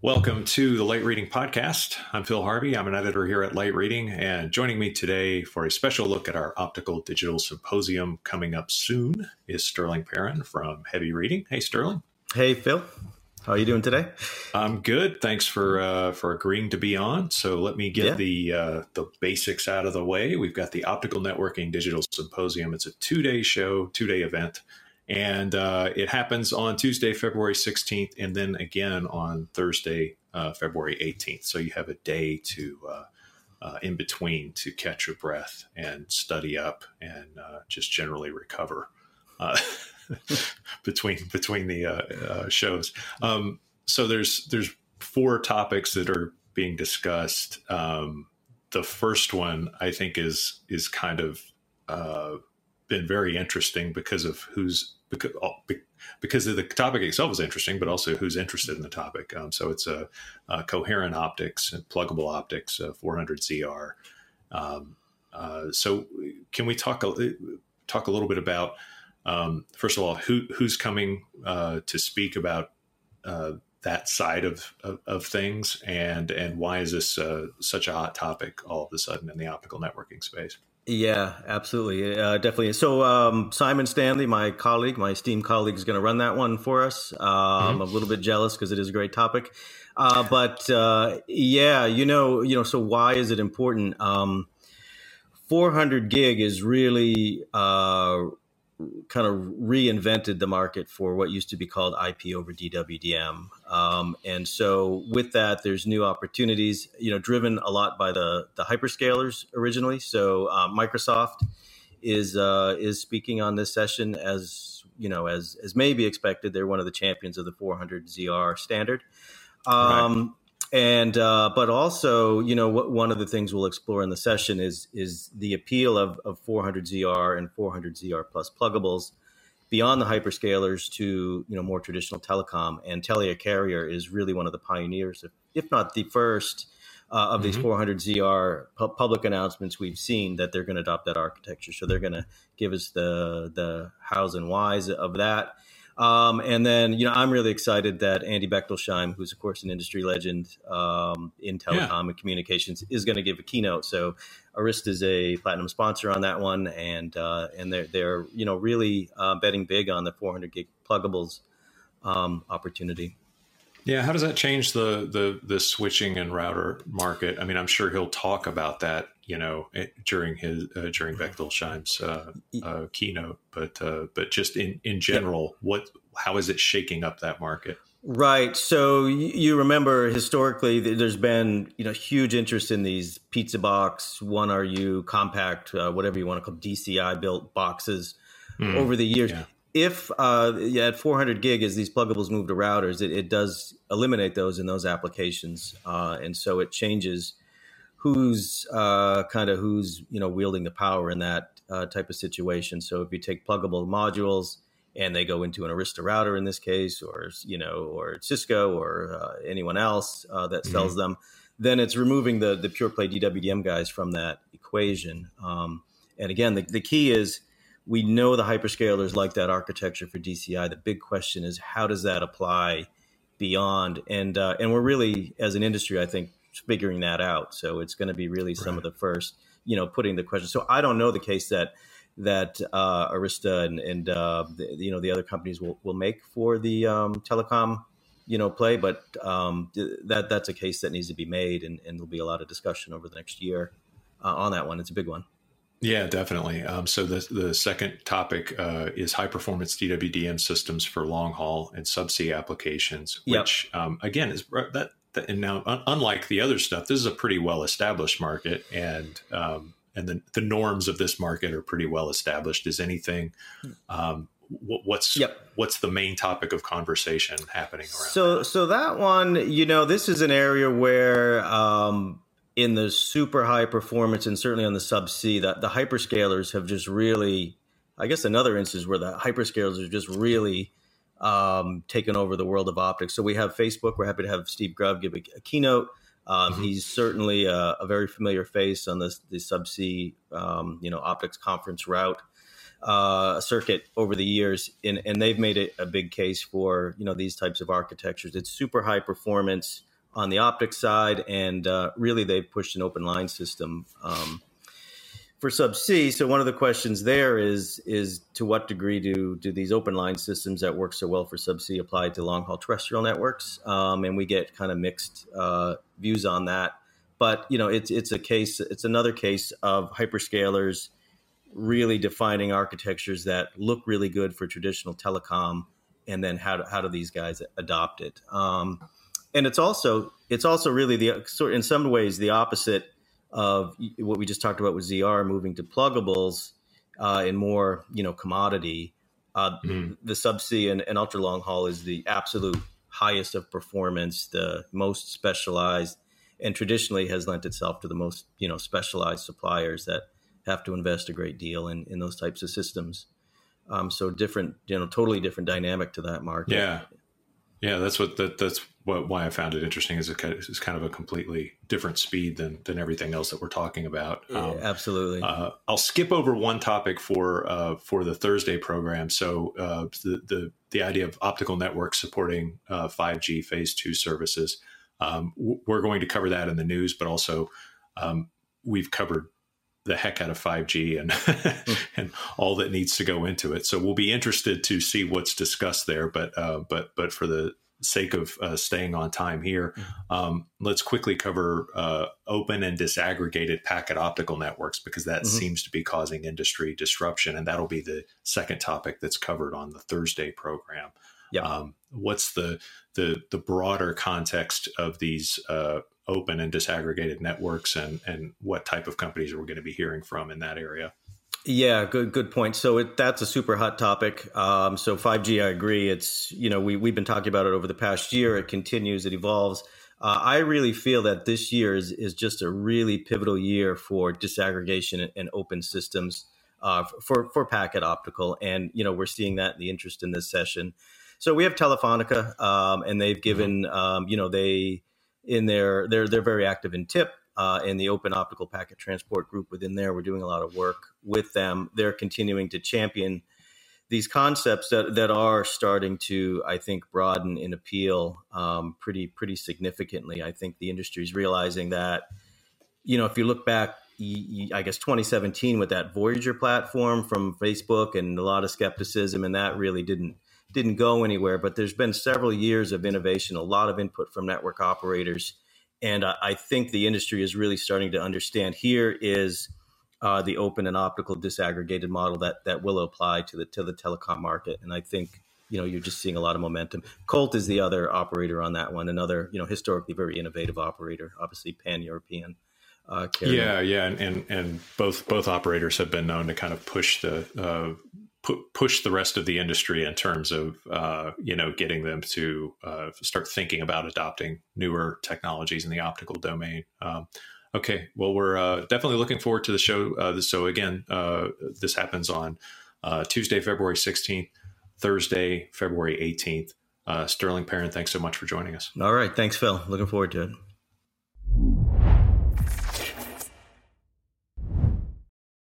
Welcome to the Light Reading Podcast. I'm Phil Harvey. I'm an editor here at Light Reading, and joining me today for a special look at our Optical Digital Symposium coming up soon is Sterling Perrin from Heavy Reading. Hey, Sterling. Hey, Phil. How are you doing today? I'm good. Thanks for uh, for agreeing to be on. So let me get yeah. the uh, the basics out of the way. We've got the Optical Networking Digital Symposium. It's a two day show, two day event and uh, it happens on Tuesday, February 16th, and then again on Thursday, uh, February 18th. So you have a day to uh, uh in between to catch your breath and study up and uh, just generally recover uh, between between the shows. Um, so there's there's four topics that are being discussed. Um, the first one I think is is kind of been very interesting because of who's because because the topic itself is interesting, but also who's interested in the topic. Um, so it's a, a, coherent optics and pluggable optics, 400ZR. Um, uh, so can we talk a, talk a little bit about um, first of all who who's coming uh, to speak about uh, that side of, of, of, things and and why is this uh, such a hot topic all of a sudden in the optical networking space? Yeah, absolutely. Uh, definitely. So, um, Simon Stanley, my colleague, my esteemed colleague, is going to run that one for us. Um, mm-hmm. I'm a little bit jealous because it is a great topic. Uh, but uh, yeah, you know, you know. So why is it important? Um, 400 gig is really uh, kind of reinvented the market for what used to be called IP over DWDM. Um, and so with that, there's new opportunities, you know, driven a lot by the, the hyperscalers originally. So uh, Microsoft is uh, is speaking on this session as you know as as may be expected. They're one of the champions of the 400 ZR standard. Um, right and uh, but also you know what, one of the things we'll explore in the session is is the appeal of, of 400zr and 400zr plus pluggables beyond the hyperscalers to you know more traditional telecom. And telia carrier is really one of the pioneers if, if not the first uh, of mm-hmm. these 400zr pu- public announcements we've seen that they're going to adopt that architecture. So they're going to give us the the hows and whys of that um, and then, you know, I'm really excited that Andy Bechtolsheim, who's of course an industry legend um, in telecom yeah. and communications, is going to give a keynote. So, Arista is a platinum sponsor on that one, and uh, and they're they're you know really uh, betting big on the 400 gig pluggables um, opportunity. Yeah, how does that change the the the switching and router market? I mean, I'm sure he'll talk about that you know, eh, during his uh, during Bechtolsheim's uh, uh, keynote. But uh, but just in in general, what how is it shaking up that market? Right. So you remember historically, there's been you know huge interest in these pizza box, one RU, compact, uh, whatever you want to call DCI built boxes mm, over the years. Yeah. If uh, yeah, at 400 gig, as these pluggables move to routers, it, it does eliminate those in those applications, and so it changes who's uh, kind of who's you know wielding the power in that uh, type of situation. So if you take pluggable modules and they go into an Arista router in this case, or you know, or Cisco or uh, anyone else uh, that mm-hmm. sells mm-hmm. them, then it's removing the the pure play DWDM guys from that equation. Um, and again, the, the key is we know the hyperscalers like that architecture for DCI. The big question is how does that apply beyond? And uh, and we're really as an industry, I think, figuring that out. So it's going to be really some right. of the first, you know, putting the question. So I don't know the case that that uh, Arista and, and uh, the, you know the other companies will, will make for the um, telecom you know play, but um, that that's a case that needs to be made, and, and there'll be a lot of discussion over the next year uh, on that one. It's a big one. Yeah, definitely. Um, so the the second topic uh, is high performance DWDM systems for long haul and subsea applications, which yep. um, again is that and now unlike the other stuff this is a pretty well established market and um, and the, the norms of this market are pretty well established is anything um, what's yep. what's the main topic of conversation happening around so that? so that one you know this is an area where um, in the super high performance and certainly on the sub subsea that the hyperscalers have just really i guess another instance where the hyperscalers are just really um, taken over the world of optics. So we have Facebook. We're happy to have Steve Grubb give a, a keynote. Um, mm-hmm. He's certainly a, a, very familiar face on this the subsea, um, you know, optics conference route uh, circuit over the years, and, and they've made it a big case for you know these types of architectures. It's super high performance, on the optics side, and uh, really they've pushed an open line system um, for subsea. So one of the questions there is is to what degree do do these open line systems that work so well for subsea apply to long haul terrestrial networks? Um, and we get kind of mixed uh, views on that. But you know, it's it's a case. It's another case of hyperscalers really defining architectures that look really good for traditional telecom, and then how do, how do these guys adopt it? Um, and it's also it's also really the sort in some ways the opposite of what we just talked about with ZR moving to pluggables uh, and more you know commodity. Uh, mm-hmm. The subsea and, and ultra long haul is the absolute highest of performance, the most specialized, and traditionally has lent itself to the most you know specialized suppliers that have to invest a great deal in in those types of systems. Um, so different, you know, totally different dynamic to that market. Yeah, yeah, that's what that, that's what why I found it interesting. Is it's kind of a completely different speed than than everything else that we're talking about. Um, absolutely. Uh, I'll skip over one topic for uh, for the Thursday program. So uh, the the the idea of optical networks supporting uh, five G Phase two services. Um, we're going to cover that in the news, but also um, we've covered the heck out of 5G and and all that needs to go into it. So we'll be interested to see what's discussed there. But uh, but but for the sake of uh, staying on time here, mm-hmm. um, let's quickly cover uh, open and disaggregated packet optical networks because that mm-hmm. seems to be causing industry disruption, and that'll be the second topic that's covered on the Thursday program. Yeah. Um, what's the the the broader context of these uh, open and disaggregated networks and and what type of companies we're we going to be hearing from in that area. Yeah good good point. So it, that's a super hot topic. Um, so 5g i agree. It's you know we, we've been talking about it over the past year. It continues it evolves. Uh, i really feel that this year is, is just a really pivotal year for disaggregation and, and open systems uh, for for packet optical. And you know we're seeing that in the interest in this session. So we have telefonica um, and they've given um, you know they in their they're they're very active in TIP uh, in the Open Optical Packet Transport group within there. We're doing a lot of work with them. They're continuing to champion these concepts that that are starting to, I think, broaden in appeal um, pretty pretty significantly. I think the industry is realizing that, you know, if you look back, I guess 2017 with that Voyager platform from Facebook and a lot of skepticism, and that really didn't didn't go anywhere. But there's been several years of innovation, a lot of input from network operators, and I, I think the industry is really starting to understand. Here is uh, the open and optical disaggregated model that that will apply to the to the telecom market, and I think you know you're just seeing a lot of momentum. Colt is the other operator on that one, another you know historically very innovative operator, obviously pan European. Uh, yeah, yeah, and, and, and both both operators have been known to kind of push the uh, pu- push the rest of the industry in terms of uh, you know getting them to uh, start thinking about adopting newer technologies in the optical domain. Um, okay, well, we're uh, definitely looking forward to the show. Uh, so again, uh, this happens on uh, Tuesday, February sixteenth, Thursday, February eighteenth. Sterling Perrin, thanks so much for joining us. All right, thanks, Phil. Looking forward to it.